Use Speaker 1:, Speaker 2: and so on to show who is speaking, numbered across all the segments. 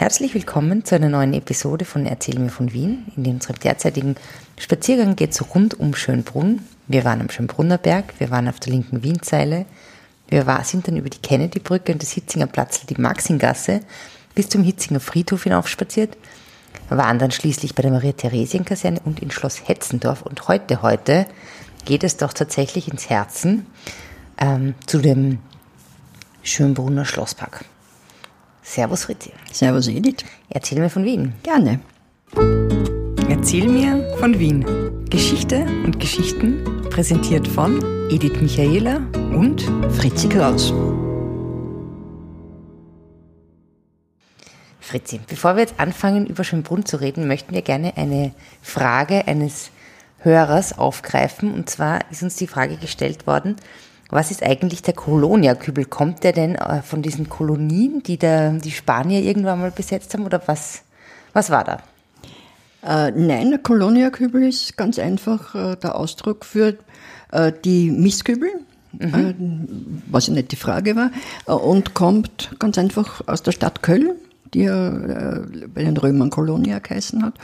Speaker 1: Herzlich willkommen zu einer neuen Episode von Erzähl mir von Wien. In unserem derzeitigen Spaziergang geht es rund um Schönbrunn. Wir waren am Schönbrunner Berg, wir waren auf der linken Wienzeile, wir war, sind dann über die Kennedy-Brücke und das Hitzinger Platz, die Maxingasse, bis zum Hitzinger Friedhof hinaufspaziert, waren dann schließlich bei der Maria-Theresien-Kaserne und in Schloss Hetzendorf. Und heute, heute geht es doch tatsächlich ins Herzen ähm, zu dem Schönbrunner Schlosspark. Servus Fritzi.
Speaker 2: Servus Edith.
Speaker 1: Erzähl mir von Wien.
Speaker 2: Gerne.
Speaker 3: Erzähl mir von Wien. Geschichte und Geschichten präsentiert von Edith Michaela und
Speaker 2: Fritzi Kraus.
Speaker 1: Fritzi, bevor wir jetzt anfangen, über Schönbrunn zu reden, möchten wir gerne eine Frage eines Hörers aufgreifen. Und zwar ist uns die Frage gestellt worden, was ist eigentlich der Kolonia-Kübel? Kommt der denn äh, von diesen Kolonien, die der, die Spanier irgendwann mal besetzt haben oder was, was war da?
Speaker 2: Äh, nein, der Kolonia-Kübel ist ganz einfach äh, der Ausdruck für äh, die Misskübel, mhm. Äh, was ja nicht die Frage war, äh, und kommt ganz einfach aus der Stadt Köln die ja bei den Römern Kolonia geheißen hat.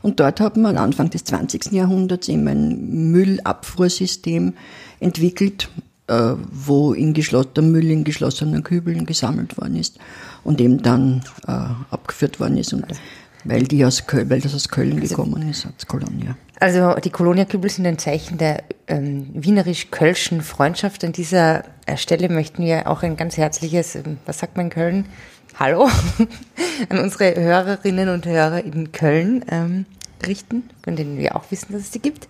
Speaker 2: Und dort hat man Anfang des 20. Jahrhunderts eben ein Müllabfuhrsystem entwickelt, wo in der Müll in geschlossenen Kübeln gesammelt worden ist und eben dann äh, abgeführt worden ist. Und weil, die aus Köln, weil das aus Köln also, gekommen ist, als Kolonia.
Speaker 1: Also die Kolonia-Kübel sind ein Zeichen der ähm, wienerisch-kölschen Freundschaft. An dieser äh, Stelle möchten wir auch ein ganz herzliches, ähm, was sagt man in Köln? Hallo an unsere Hörerinnen und Hörer in Köln ähm, richten, von denen wir auch wissen, dass es sie gibt.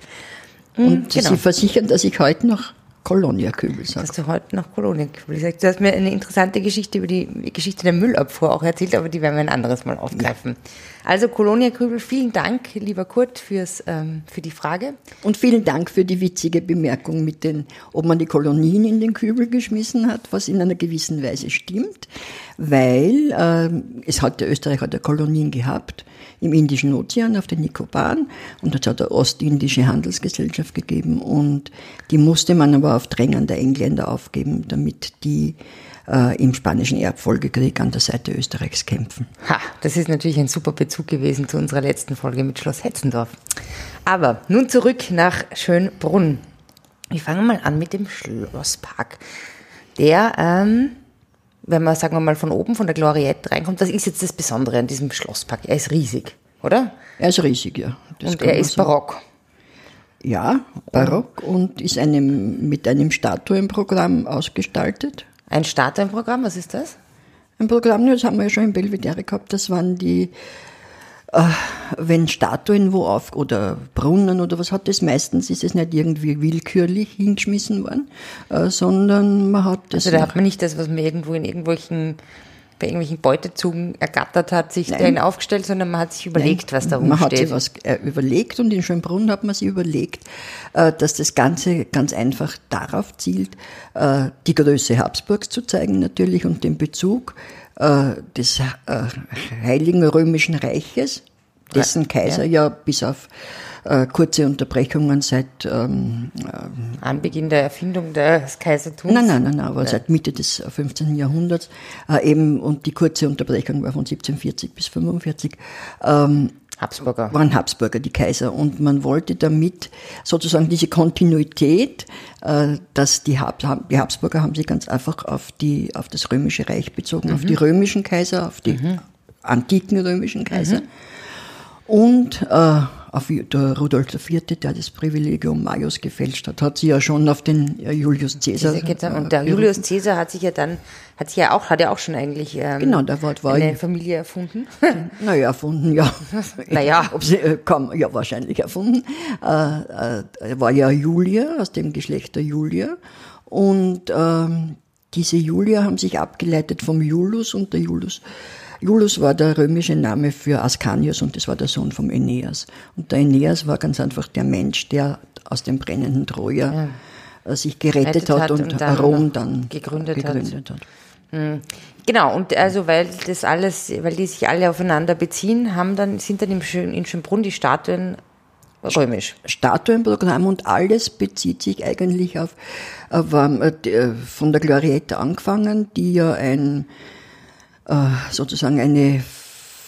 Speaker 2: Und genau. Sie versichern, dass ich heute noch Kolonia-Kübel
Speaker 1: sagt. Hast du heute noch Kolonia-Kübel gesagt? Du hast mir eine interessante Geschichte über die Geschichte der Müllabfuhr auch erzählt, aber die werden wir ein anderes Mal aufgreifen. Ja. Also Kolonia-Kübel, vielen Dank, lieber Kurt, fürs, ähm, für die Frage.
Speaker 2: Und vielen Dank für die witzige Bemerkung mit den, ob man die Kolonien in den Kübel geschmissen hat, was in einer gewissen Weise stimmt, weil ähm, es hat der Österreich hat ja Kolonien gehabt im Indischen Ozean auf den Nikobaren und dort hat eine ostindische Handelsgesellschaft gegeben und die musste man aber auf Drängen der Engländer aufgeben, damit die äh, im Spanischen Erbfolgekrieg an der Seite Österreichs kämpfen.
Speaker 1: Ha, das ist natürlich ein super Bezug gewesen zu unserer letzten Folge mit Schloss Hetzendorf. Aber nun zurück nach Schönbrunn. Wir fangen mal an mit dem Schlosspark. Der ähm, wenn man, sagen wir mal, von oben von der Gloriette reinkommt, das ist jetzt das Besondere an diesem Schlosspark. Er ist riesig, oder?
Speaker 2: Er ist riesig, ja.
Speaker 1: Das und er ist so. barock.
Speaker 2: Ja, barock und ist einem, mit einem Statuenprogramm ausgestaltet.
Speaker 1: Ein Statuenprogramm, was ist das?
Speaker 2: Ein Programm, das haben wir ja schon in Belvedere gehabt, das waren die wenn Statuen wo auf oder Brunnen oder was hat das, meistens ist es nicht irgendwie willkürlich hingeschmissen worden, äh, sondern man hat
Speaker 1: das. Also da hat man nicht das, was man irgendwo in irgendwelchen bei irgendwelchen Beutezügen ergattert hat, sich Nein. dahin aufgestellt, sondern man hat sich überlegt, Nein. was da rumsteht.
Speaker 2: Man hat sich was äh, überlegt und in Schönbrunn hat man sich überlegt, äh, dass das Ganze ganz einfach darauf zielt, äh, die Größe Habsburgs zu zeigen natürlich und den Bezug äh, des äh, Heiligen Römischen Reiches, dessen Kaiser ja, ja bis auf äh, kurze Unterbrechungen seit ähm,
Speaker 1: äh, Anbeginn der Erfindung des Kaisertums?
Speaker 2: Nein, nein, nein, nein aber ja. seit Mitte des 15. Jahrhunderts äh, eben und die kurze Unterbrechung war von 1740 bis 45. Ähm,
Speaker 1: Habsburger.
Speaker 2: Waren Habsburger die Kaiser. Und man wollte damit sozusagen diese Kontinuität, äh, dass die, Hab, die Habsburger haben sich ganz einfach auf, die, auf das Römische Reich bezogen, mhm. auf die römischen Kaiser, auf die mhm. antiken römischen Kaiser. Mhm. Und äh, auf der Rudolf IV., der das Privilegium Majus gefälscht hat, hat sie ja schon auf den äh, Julius Caesar.
Speaker 1: Und der Julius Caesar hat sich ja dann, hat sich ja auch, hat ja auch schon eigentlich ähm,
Speaker 2: genau, der Wort war
Speaker 1: eine Familie erfunden.
Speaker 2: Naja, erfunden, ja. naja. Ob sie, äh, kam, ja, wahrscheinlich erfunden. Äh, äh, war ja Julia, aus dem Geschlecht der Julia. Und ähm, diese Julia haben sich abgeleitet vom Julius und der Julius Julius war der römische Name für Ascanius und das war der Sohn vom Aeneas. Und der Aeneas war ganz einfach der Mensch, der aus dem brennenden Troja ja. Äh, sich gerettet hat, hat, und, und dann Rom dann gegründet, gegründet hat. hat.
Speaker 1: Hm. Genau, und also weil das alles, weil die sich alle aufeinander beziehen, haben dann, sind dann in Schönbrunn die Statuen römisch.
Speaker 2: Statuenprogramm und alles bezieht sich eigentlich auf, auf äh, äh, von der Gloriette angefangen, die ja ein äh, sozusagen eine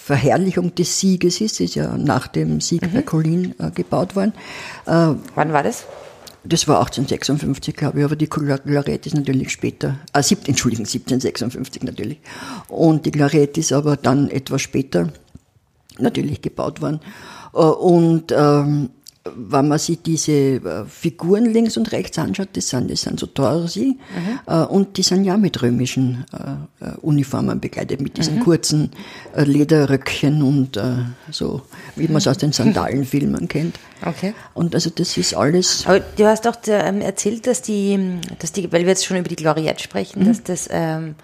Speaker 2: Verherrlichung des Sieges ist, ist ja nach dem Sieg
Speaker 1: Mhm.
Speaker 2: bei Colin äh, gebaut worden. Äh,
Speaker 1: Wann war das?
Speaker 2: das war 1856, glaube ich, aber die Gloriette ist natürlich später, ah, sieb, Entschuldigung, 1756 natürlich. Und die Gloriette ist aber dann etwas später natürlich gebaut worden. Äh, Und ähm, wenn man sich diese äh, Figuren links und rechts anschaut, das sind, das sind so Torsi äh, und die sind ja mit römischen äh, Uniformen begleitet, mit diesen kurzen äh, Lederröckchen und so, wie man es aus den Sandalenfilmen kennt.
Speaker 1: Okay.
Speaker 2: Und also das ist alles
Speaker 1: Aber du hast doch ähm, erzählt, dass die, dass die, weil wir jetzt schon über die Gloriette sprechen,
Speaker 2: Mhm.
Speaker 1: dass das ähm,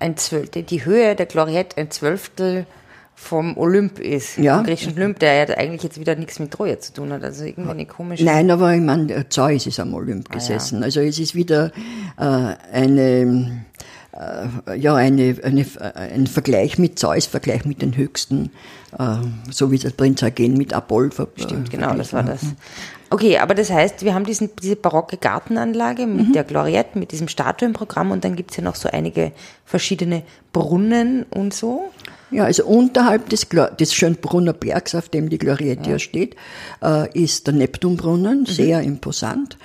Speaker 1: ein Zwölftel, die Höhe der Gloriette ein Zwölftel vom Olymp ist.
Speaker 2: Ja.
Speaker 1: Vom griechischen Olymp, der ja eigentlich jetzt wieder nichts mit Troja zu tun hat. Also irgendwie eine komische.
Speaker 2: Nein, aber ich meine, Zeus ist am Olymp gesessen. Also es ist wieder äh, eine, äh, ja, eine, eine, ein Vergleich mit Zeus, Vergleich mit den höchsten, äh, so wie der Prinz Eugen mit Apoll. ver-
Speaker 1: Stimmt,
Speaker 2: äh,
Speaker 1: genau, das war das. Okay, aber das heißt, wir haben diesen, diese barocke Gartenanlage mit der Gloriette, mit diesem Statuenprogramm und dann gibt's ja noch so einige verschiedene Brunnen und so.
Speaker 2: Ja, also unterhalb des, des Schönbrunner Bergs, auf dem die Gloriette ja. steht, äh, ist der Neptunbrunnen, sehr imposant.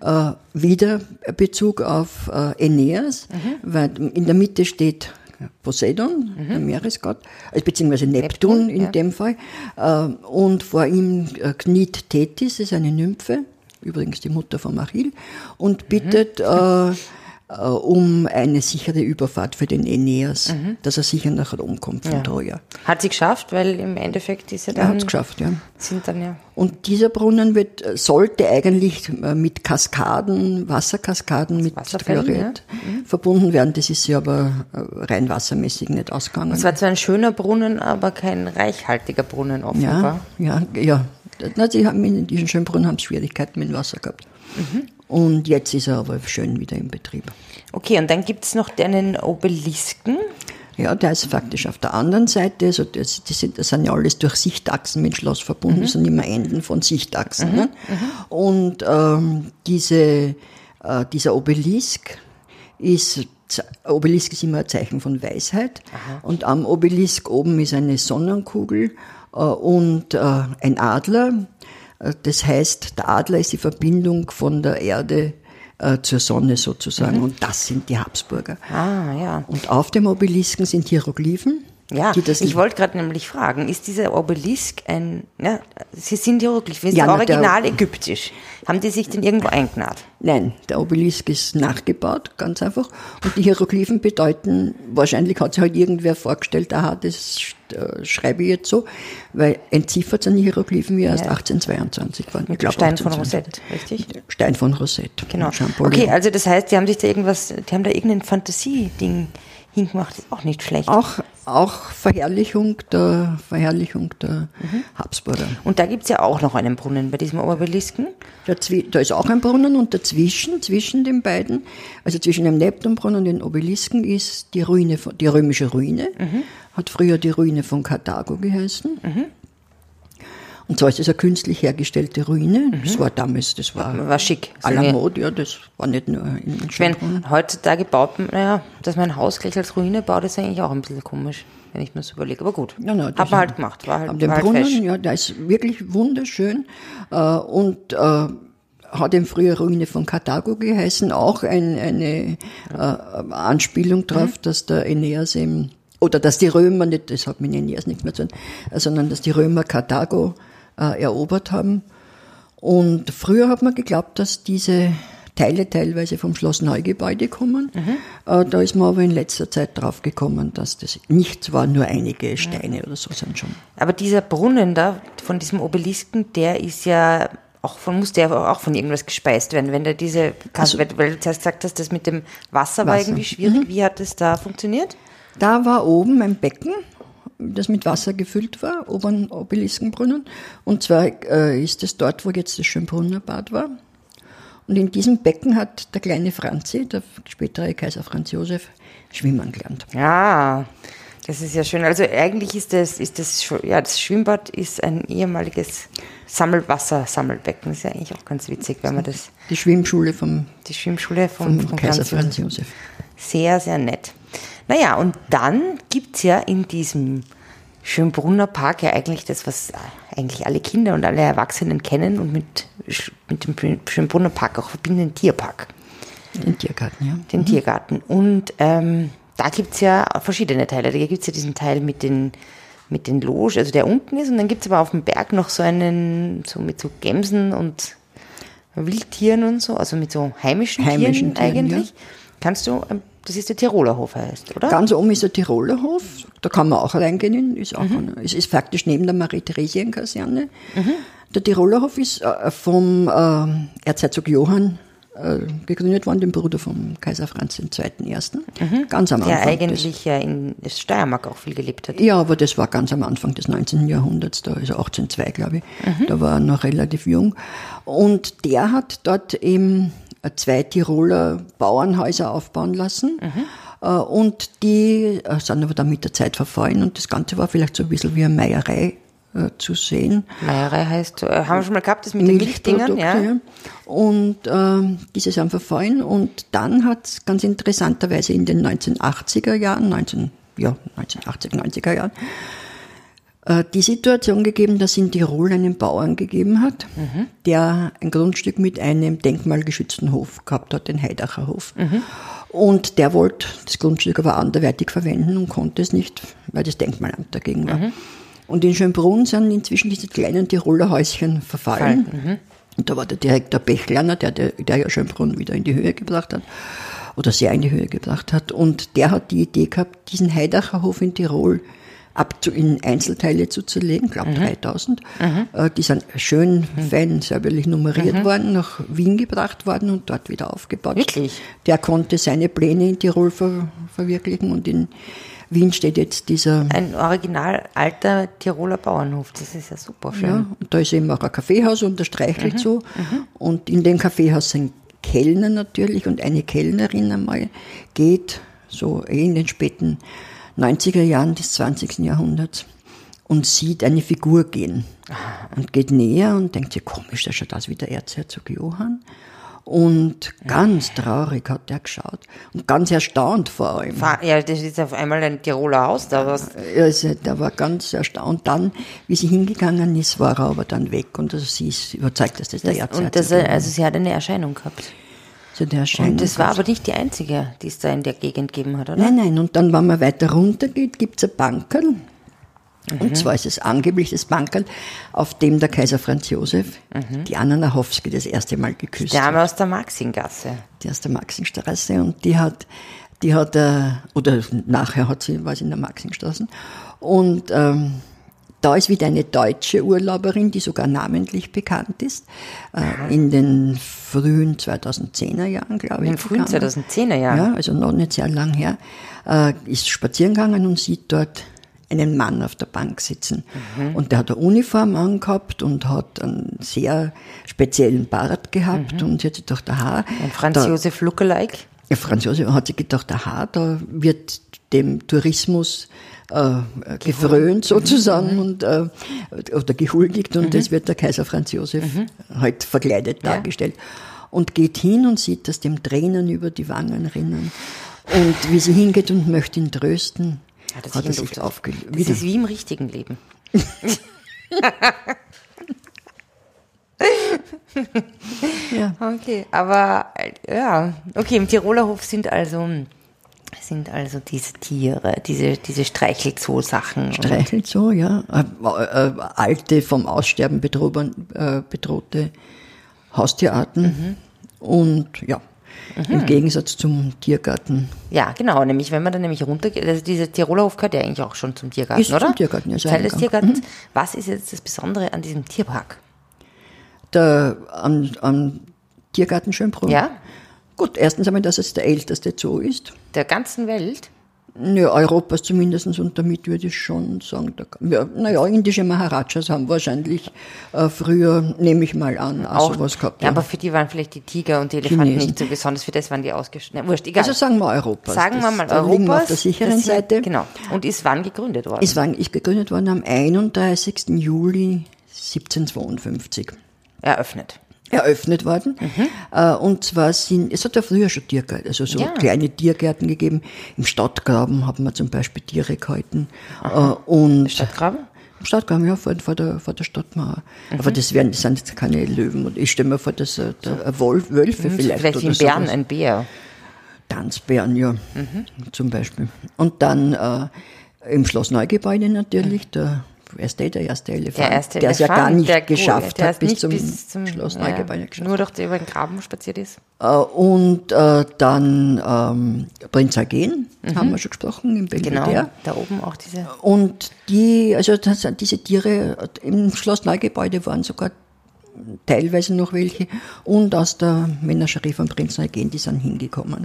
Speaker 2: Äh, wieder Bezug auf äh, Aeneas, weil in der Mitte steht Poseidon, der Meeresgott, also beziehungsweise Neptun,
Speaker 1: Neptun,
Speaker 2: in
Speaker 1: ja.
Speaker 2: dem Fall. Äh, und vor ihm äh, kniet Thetis, ist eine Nymphe, übrigens die Mutter von Achill, und bittet äh, äh, um eine sichere Überfahrt für den Aeneas, dass er sicher nach Rom kommt von
Speaker 1: Ja.
Speaker 2: Troja.
Speaker 1: Hat sie geschafft, weil im Endeffekt ist ja
Speaker 2: Er
Speaker 1: dann,
Speaker 2: hat es geschafft, ja.
Speaker 1: sind dann ja
Speaker 2: Und dieser Brunnen wird, äh, sollte eigentlich äh, mit Kaskaden, Wasserkaskaden mit
Speaker 1: Wasserfällen,
Speaker 2: Chlorid verbunden werden. Das ist ja aber äh, rein wassermäßig nicht ausgegangen.
Speaker 1: Es war zwar ein schöner Brunnen, aber kein reichhaltiger Brunnen offenbar.
Speaker 2: Ja, ja, ja. Na, sie haben in diesen Schönbrunnen haben Schwierigkeiten mit dem Wasser gehabt.
Speaker 1: Mhm.
Speaker 2: Und jetzt ist er aber schön wieder in Betrieb.
Speaker 1: Okay, und dann gibt's noch einen Obelisken.
Speaker 2: Ja, der ist faktisch auf der anderen Seite. Also das, das, sind, das sind ja alles durch Sichtachsen mit Schloss verbunden. Das sind immer Enden von Sichtachsen. Ne? Und ähm, diese, äh, dieser Obelisk ist, Obelisk ist immer ein Zeichen von Weisheit. Und am Obelisk oben ist eine Sonnenkugel äh, und äh, ein Adler. Das heißt, der Adler ist die Verbindung von der Erde äh, zur Sonne sozusagen. Und das sind die Habsburger.
Speaker 1: Ah, ja.
Speaker 2: Und auf dem Obelisken sind Hieroglyphen.
Speaker 1: Ja, ich wollte gerade nämlich fragen, ist dieser Obelisk ein, ja, sie sind Hieroglyphen, ist
Speaker 2: Ja,
Speaker 1: ja, original ägyptisch. Haben die sich denn irgendwo eingenäht?
Speaker 2: Nein, der Obelisk ist nachgebaut, ganz einfach. Und die Hieroglyphen bedeuten, wahrscheinlich hat sich halt irgendwer vorgestellt, aha, das äh, schreibe ich jetzt so, weil entziffert sind die Hieroglyphen wie erst 1822 waren. Ich glaub,
Speaker 1: Stein von
Speaker 2: 1822.
Speaker 1: Rosette, richtig?
Speaker 2: Stein von Rosette.
Speaker 1: Genau. Okay, also das heißt, die haben sich da irgendwas, die haben da irgendein Fantasie-Ding hingemacht, ist auch nicht schlecht.
Speaker 2: auch, auch Verherrlichung der, Verherrlichung der
Speaker 1: Mhm.
Speaker 2: Habsburger.
Speaker 1: Und da gibt's ja auch noch einen Brunnen bei diesem Obelisken.
Speaker 2: Dazwi da ist auch ein Brunnen und dazwischen, zwischen den beiden, also zwischen dem Neptunbrunnen und den Obelisken ist die Ruine, die römische Ruine. Hat früher die Ruine von Karthago geheißen. Und zwar ist es eine künstlich hergestellte Ruine. Das war damals, das war
Speaker 1: War schick.
Speaker 2: à la mode, ja, das war nicht nur in
Speaker 1: Wenn heutzutage baut man, naja, dass man ein Haus gleich als Ruine baut, ist eigentlich auch ein bisschen komisch, wenn ich mir das überlege. Aber gut,
Speaker 2: Ja,
Speaker 1: man
Speaker 2: haben-
Speaker 1: halt gemacht. War halt,
Speaker 2: den
Speaker 1: war halt
Speaker 2: Brunnen,
Speaker 1: fesch.
Speaker 2: ja, der ist wirklich wunderschön äh, und äh, hat eben früher Ruine von Karthago geheißen, auch ein, eine äh, Anspielung darauf,
Speaker 1: Mhm.
Speaker 2: dass der Aeneas eben, oder dass die Römer, nicht, das hat mit Aeneas nichts mehr zu tun, sondern dass die Römer Karthago äh, erobert haben. Und früher hat man geglaubt, dass diese Teile teilweise vom Schloss Neugebäude kommen. Äh, da ist man aber in letzter Zeit drauf gekommen, dass das nichts war, nur einige Steine oder so sind schon.
Speaker 1: Aber dieser Brunnen da, von diesem Obelisken, der ist ja auch von, muss der auch von irgendwas gespeist werden, wenn da diese,
Speaker 2: Also
Speaker 1: weil, weil du zuerst gesagt hast, das mit dem Wasser, war
Speaker 2: Wasser.
Speaker 1: irgendwie schwierig. Wie hat das da funktioniert?
Speaker 2: Da war oben ein Becken, das mit Wasser gefüllt war, oben Obeliskenbrunnen. Und zwar äh, ist es dort, wo jetzt das Schönbrunner Bad war. Und in diesem Becken hat der kleine Franzi, der spätere Kaiser Franz Josef, schwimmen gelernt.
Speaker 1: Ja, das ist ja schön. Also eigentlich ist das, ist das, ja, das Schwimmbad ist ein ehemaliges Sammelwasser-Sammelbecken. Ist ja eigentlich auch ganz witzig, wenn man das,
Speaker 2: Die Schwimmschule vom,
Speaker 1: die Schwimmschule vom,
Speaker 2: vom
Speaker 1: vom
Speaker 2: Kaiser
Speaker 1: Franz
Speaker 2: Josef.
Speaker 1: Sehr, sehr nett. Naja, und dann gibt's ja in diesem Schönbrunner Park ja eigentlich das, was eigentlich alle Kinder und alle Erwachsenen kennen und mit, mit dem Schönbrunner Park auch verbinden, den Tierpark.
Speaker 2: Den Tiergarten, ja.
Speaker 1: Den mhm. Tiergarten. Und ähm, da gibt's ja verschiedene Teile. Da gibt's ja diesen Teil mit den, mit den Logen, also der unten ist, und dann gibt's aber auf dem Berg noch so einen, so mit so Gämsen und Wildtieren und so, also mit so heimischen, heimischen Tieren, Tieren eigentlich. Ja. Kannst du ähm, das ist der Tiroler Hof heißt, oder?
Speaker 2: Ganz oben ist der Tiroler Hof. Da kann man auch reingehen. Ist auch mhm. es ist faktisch neben der Marie-Theresien-Kaserne. Mhm. Der Tiroler Hof ist äh, vom äh, Erzherzog Johann äh, gegründet worden, dem Bruder vom Kaiser Franz II. Mhm. Ganz am Anfang.
Speaker 1: Der eigentlich ja in Steiermark auch viel gelebt hat.
Speaker 2: Ja, aber das war ganz am Anfang des 19. Jahrhunderts, da also 1802, glaube ich. Mhm. Da war er noch relativ jung. Und der hat dort eben zwei Tiroler Bauernhäuser aufbauen lassen. Mhm. Und die äh, sind aber dann mit der Zeit verfallen und das Ganze war vielleicht so ein bisschen wie eine Meierei äh, zu sehen.
Speaker 1: Meierei heißt, äh, haben wir schon mal gehabt, das mit den Milchdingern, ja. ja.
Speaker 2: Und äh, diese sind verfallen und dann hat es ganz interessanterweise in den 1980er Jahren, 19, ja, 1980, 90er Jahren, äh, die Situation gegeben, dass in Tirol einen Bauern gegeben hat, mhm. der ein Grundstück mit einem denkmalgeschützten Hof gehabt hat, den Heidacher Hof. Mhm. Und der wollte das Grundstück aber anderweitig verwenden und konnte es nicht, weil das Denkmalamt dagegen war. Mhm. Und in Schönbrunn sind inzwischen diese kleinen Tiroler Häuschen verfallen. Mhm. Und da war der Direktor Bechlerner, der, der, der ja Schönbrunn wieder in die Höhe gebracht hat oder sehr in die Höhe gebracht hat. Und der hat die Idee gehabt, diesen Heidacher Hof in Tirol ab zu, in Einzelteile zu zerlegen, glaube mhm. 3000. Mhm. Äh, die sind schön mhm. fein säuberlich nummeriert mhm. worden, nach Wien gebracht worden und dort wieder aufgebaut.
Speaker 1: Wirklich?
Speaker 2: Der konnte seine Pläne in Tirol ver, verwirklichen und in Wien steht jetzt dieser.
Speaker 1: Ein original alter Tiroler Bauernhof, das ist ja super schön. Ja,
Speaker 2: und da ist eben auch ein Kaffeehaus und das streichelt mhm. so. Mhm. Und in dem Kaffeehaus sind Kellner natürlich und eine Kellnerin einmal geht so eh in den späten 90er Jahren des 20. Jahrhunderts und sieht eine Figur gehen und geht näher und denkt sich, komisch, da schaut aus wie der Erzherzog Johann. Und ganz traurig hat er geschaut und ganz erstaunt vor allem.
Speaker 1: Ja, das ist auf einmal ein Tiroler Haus, da was.
Speaker 2: Also, der war ganz erstaunt. Dann, wie sie hingegangen ist, war er aber dann weg und also sie ist überzeugt, dass das, das der Erzherzog und das,
Speaker 1: Also sie hat eine Erscheinung gehabt
Speaker 2: zu der Erscheinung.
Speaker 1: Und das war aber nicht die einzige, die es da in der Gegend gegeben hat, oder?
Speaker 2: Nein, nein. Und dann, wenn man weiter runter geht, gibt es ein Bankerl. Mhm. Und zwar ist es angeblich das Bankerl, auf dem der Kaiser Franz Josef mhm. die Anna Nachowski das erste Mal geküsst
Speaker 1: hat. Die Dame aus der Maxinggasse.
Speaker 2: Die aus der Maxingstraße. Und die hat, die hat, äh, oder nachher hat sie, war sie in der Maxingstraße. Und ähm, da ist wieder eine deutsche Urlauberin, die sogar namentlich bekannt ist. Äh, in den frühen 2010er Jahren, glaube ich.
Speaker 1: In den frühen 2010er Jahren?
Speaker 2: Ja, also noch nicht sehr lang her. Äh, ist spazieren gegangen und sieht dort einen Mann auf der Bank sitzen. Mhm. Und der hat eine Uniform angehabt und hat einen sehr speziellen Bart gehabt mhm. und sie hat sich gedacht, aha.
Speaker 1: Ein Franz da, Josef Lookalike?
Speaker 2: Ja, Franz Josef hat sich gedacht, aha, da wird dem Tourismus äh, gefrönt sozusagen mhm. und äh, oder gehuldigt und mhm. das wird der Kaiser Franz Josef mhm. halt verkleidet ja. dargestellt und geht hin und sieht, dass dem Tränen über die Wangen rinnen und wie sie hingeht und möchte ihn trösten, hat, hat er sich aufgelöst.
Speaker 1: Das ist wie im richtigen Leben. ja. Okay, aber ja, okay, im Tiroler Hof sind also sind also diese Tiere, diese, diese Streichelzoo-Sachen.
Speaker 2: Streichelzoo, ja. Äh, äh, alte, vom Aussterben bedrohte, äh, bedrohte Haustierarten. Mhm. Und ja, mhm. im Gegensatz zum Tiergarten.
Speaker 1: Ja, genau. Nämlich, wenn man dann nämlich runtergeht, also dieser Tiroler Hof gehört ja eigentlich auch schon zum Tiergarten, ist oder? Zum
Speaker 2: Tiergarten, ja.
Speaker 1: Teil des Tiergartens. Mhm. Was ist jetzt das Besondere an diesem Tierpark?
Speaker 2: Der, am, am Tiergarten Schönbrunn.
Speaker 1: Ja.
Speaker 2: Gut, erstens einmal, dass es der älteste Zoo ist.
Speaker 1: Der ganzen Welt?
Speaker 2: Ja, Europas zumindest und damit würde ich schon sagen, ja, naja, indische Maharajas haben wahrscheinlich äh, früher, nehme ich mal an, auch, sowas gehabt.
Speaker 1: Ja, aber für die waren vielleicht die Tiger und die Elefanten Chinesen. nicht so besonders, für das waren die ausgestellt. Wurscht, egal.
Speaker 2: Also sagen wir Europas.
Speaker 1: Sagen wir mal Europas.
Speaker 2: auf der sicheren Seite.
Speaker 1: Genau. Und ist wann gegründet worden?
Speaker 2: Es war, ist gegründet worden am 31. Juli 1752.
Speaker 1: Eröffnet.
Speaker 2: Eröffnet worden. Äh, und zwar sind, es hat ja früher schon Tiergärten, also so
Speaker 1: Ja.
Speaker 2: kleine Tiergärten gegeben. Im Stadtgraben haben wir zum Beispiel Tiere gehalten. Äh, und
Speaker 1: Stadtgraben?
Speaker 2: im Stadtgraben, ja, vor, vor, der, vor der Stadtmauer. Aber
Speaker 1: Mhm.
Speaker 2: das, werden, das sind jetzt keine Löwen. Und ich stelle mir vor, dass äh, ein Wolf, Wölfe vielleicht,
Speaker 1: Vielleicht
Speaker 2: oder
Speaker 1: in Bern ein Bär.
Speaker 2: Tanzbären, ja,
Speaker 1: Mhm.
Speaker 2: zum Beispiel. Und dann äh, im Schloss Neugebäude natürlich, der, wer ist der, erste Elefant,
Speaker 1: Der erste
Speaker 2: der es ja gar nicht
Speaker 1: der,
Speaker 2: geschafft
Speaker 1: der
Speaker 2: hat, bis zum,
Speaker 1: bis zum
Speaker 2: Schloss
Speaker 1: ja,
Speaker 2: Neugebäude geschafft.
Speaker 1: Nur durch die über den Graben spaziert ist.
Speaker 2: Äh, und äh, dann ähm, Prinz Eugen,
Speaker 1: Mhm.
Speaker 2: haben wir schon gesprochen, im
Speaker 1: Genau.
Speaker 2: Belvedere.
Speaker 1: Da oben auch diese.
Speaker 2: Und die, also das, diese Tiere im Schloss Neugebäude waren sogar teilweise noch welche und aus der Menagerie von Prinz Eugen, die sind hingekommen.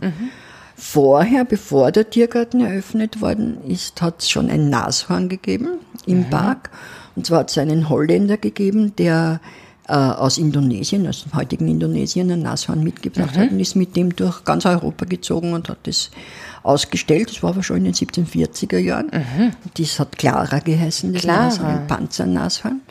Speaker 2: Vorher, bevor der Tiergarten eröffnet worden ist, hat es schon ein Nashorn gegeben im Park. Und zwar hat es einen Holländer gegeben, der äh, aus Indonesien, aus dem heutigen Indonesien, ein Nashorn mitgebracht hat und ist mit dem durch ganz Europa gezogen und hat das ausgestellt. Das war aber schon in den 1740er Jahren. Das hat Clara geheißen, das
Speaker 1: Clara.
Speaker 2: Nashorn, ein Panzernashorn.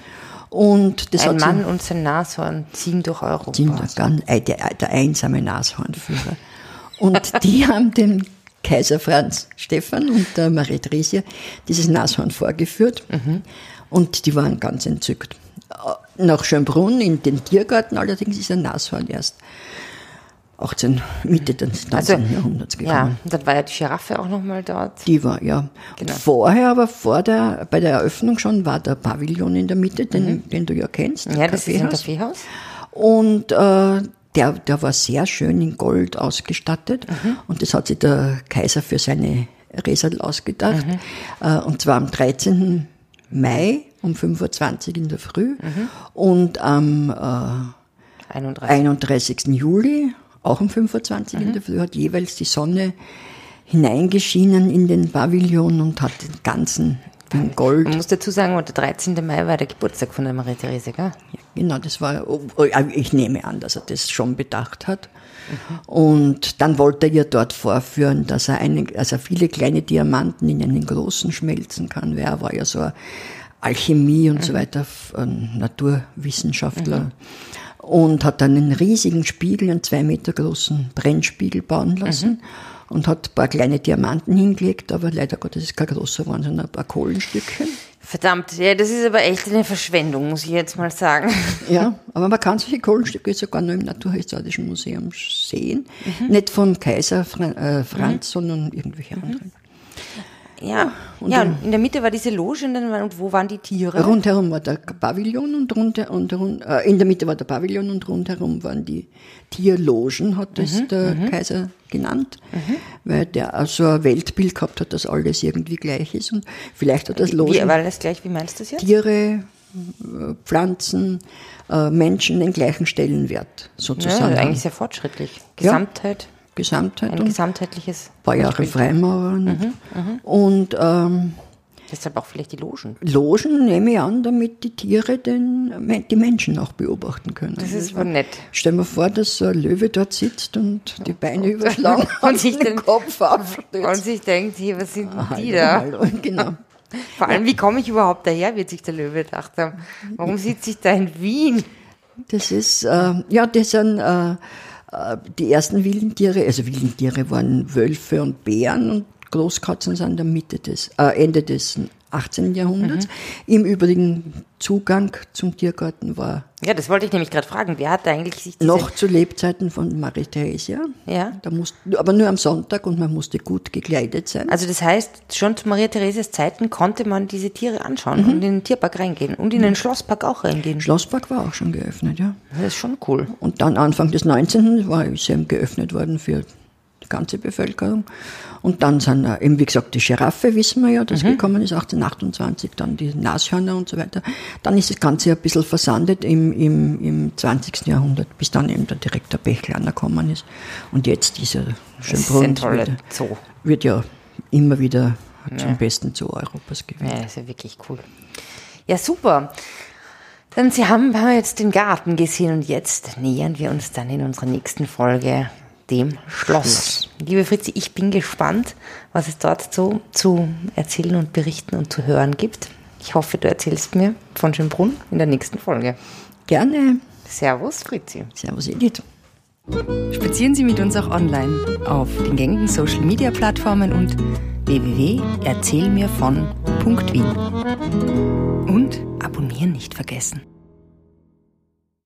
Speaker 2: Und das
Speaker 1: Ein Mann und sein Nashorn ziehen durch Europa.
Speaker 2: sind der, ganz, äh, der, der einsame Nashornführer. Und die haben dem Kaiser Franz Stephan und der Marie Theresia dieses Nashorn vorgeführt. Und die waren ganz entzückt. Nach Schönbrunn in den Tiergarten allerdings ist ein Nashorn erst 18, Mitte des 19.
Speaker 1: Also,
Speaker 2: Jahrhunderts
Speaker 1: Ja,
Speaker 2: gekommen.
Speaker 1: und dann war ja die Giraffe auch nochmal dort.
Speaker 2: Die war, ja.
Speaker 1: Genau.
Speaker 2: Und vorher, aber vor der, bei der Eröffnung schon, war der Pavillon in der Mitte, den, den du ja kennst.
Speaker 1: Mhm. Ja, das ist ein.
Speaker 2: Kaffeehaus. Und äh, der, der war sehr schön in Gold ausgestattet. Und das hat sich der Kaiser für seine Resel ausgedacht. Äh, und zwar am 13. Mai um 5.20 Uhr in der Früh. Und am äh,
Speaker 1: 31.
Speaker 2: 31. Juli, auch um 5.20 Uhr in der Früh, hat jeweils die Sonne hineingeschienen in den Pavillon und hat den ganzen Gold
Speaker 1: Man muss dazu sagen, der 13. Mai war der Geburtstag von der Marie-Therese, gell?
Speaker 2: Genau, das war, oh, oh, ich nehme an, dass er das schon bedacht hat. Und dann wollte er ihr dort vorführen, dass er, eine, also viele kleine Diamanten in einen großen schmelzen kann, weil er war ja so ein Alchemie und so weiter, ein Naturwissenschaftler. Und hat dann einen riesigen Spiegel, einen zwei Meter großen Brennspiegel bauen lassen. Und hat ein paar kleine Diamanten hingelegt, aber leider Gottes ist kein großer geworden, sondern ein paar Kohlenstückchen.
Speaker 1: Verdammt, ja, das ist aber echt eine Verschwendung, muss ich jetzt mal sagen.
Speaker 2: Ja, aber man kann solche Kohlenstücke sogar nur im Naturhistorischen Museum sehen. Nicht vom Kaiser äh, Franz, sondern irgendwelche anderen.
Speaker 1: Ja, ja, und in der Mitte war diese Loge und, dann, und wo waren die Tiere?
Speaker 2: Rundherum war der Pavillon und, runter, und rund, äh, in der Mitte war der Pavillon und rundherum waren die Tierlogen, hat das der Kaiser genannt, weil der also ein Weltbild gehabt hat, dass alles irgendwie gleich ist. Und vielleicht hat das
Speaker 1: Wie,
Speaker 2: Logen
Speaker 1: war das gleich, wie meinst du das jetzt?
Speaker 2: Tiere, äh, Pflanzen, äh, Menschen den gleichen Stellenwert
Speaker 1: Ja,
Speaker 2: sozusagen. haben.
Speaker 1: eigentlich sehr fortschrittlich. Gesamtheit,
Speaker 2: Gesamtheit
Speaker 1: ein
Speaker 2: und
Speaker 1: gesamtheitliches.
Speaker 2: war Jahre Freimaurer. Und, und ähm,
Speaker 1: Deshalb auch vielleicht die Logen.
Speaker 2: Logen nehme ich an, damit die Tiere den, die Menschen auch beobachten können.
Speaker 1: Das ist wohl nett.
Speaker 2: Stell mir vor, dass so ein Löwe dort sitzt und die Beine überschlagen
Speaker 1: Und sich
Speaker 2: den Kopf
Speaker 1: Und
Speaker 2: abstützt.
Speaker 1: sich denkt, hey, was sind denn
Speaker 2: Hallo,
Speaker 1: die da?
Speaker 2: hallo, Genau.
Speaker 1: Vor allem, wie komme ich überhaupt daher, wird sich der Löwe gedacht haben. Warum sitze ich da in Wien?
Speaker 2: Das ist, äh, ja, das sind äh, die ersten wilden Tiere, also wilden Tiere waren Wölfe und Bären und Großkatzen sind in der Mitte des, äh, Ende des 18. Jahrhunderts. Im Übrigen Zugang zum Tiergarten war
Speaker 1: Ja, das wollte ich nämlich gerade fragen. Wer hat eigentlich sich
Speaker 2: noch zu Lebzeiten von Marie Theresia.
Speaker 1: Ja.
Speaker 2: Da musste, aber nur am Sonntag und man musste gut gekleidet sein.
Speaker 1: Also das heißt, schon zu Maria Theresias Zeiten konnte man diese Tiere anschauen und in den Tierpark reingehen und in den Schlosspark auch reingehen.
Speaker 2: Schlosspark war auch schon geöffnet, ja.
Speaker 1: Das ist schon cool.
Speaker 2: Und dann Anfang des 19. war eben geöffnet worden für die ganze Bevölkerung. Und dann sind äh, eben, wie gesagt, die Giraffe, wissen wir ja, das gekommen ist 1828, dann die Nashörner und so weiter. Dann ist das Ganze ein bisschen versandet im, im, im 20. Jahrhundert, bis dann eben der Direktor Bechlaner gekommen ist. Und jetzt dieser Schönbrunn wird,
Speaker 1: Zoo.
Speaker 2: wird ja immer wieder zum besten Zoo Europas gewählt.
Speaker 1: Ja, ist ja wirklich cool. Ja, super. Dann Sie haben, haben wir jetzt den Garten gesehen und jetzt nähern wir uns dann in unserer nächsten Folge dem Schloss. Liebe Fritzi, ich bin gespannt, was es dort zu, zu erzählen und berichten und zu hören gibt. Ich hoffe, du erzählst mir von Schönbrunn in der nächsten Folge.
Speaker 2: Gerne.
Speaker 4: Servus, Fritzi.
Speaker 2: Servus, Edith.
Speaker 1: Spazieren Sie mit uns auch online auf den gängigen Social Media Plattformen und www.erzählmirvon.wien. Und abonnieren nicht vergessen.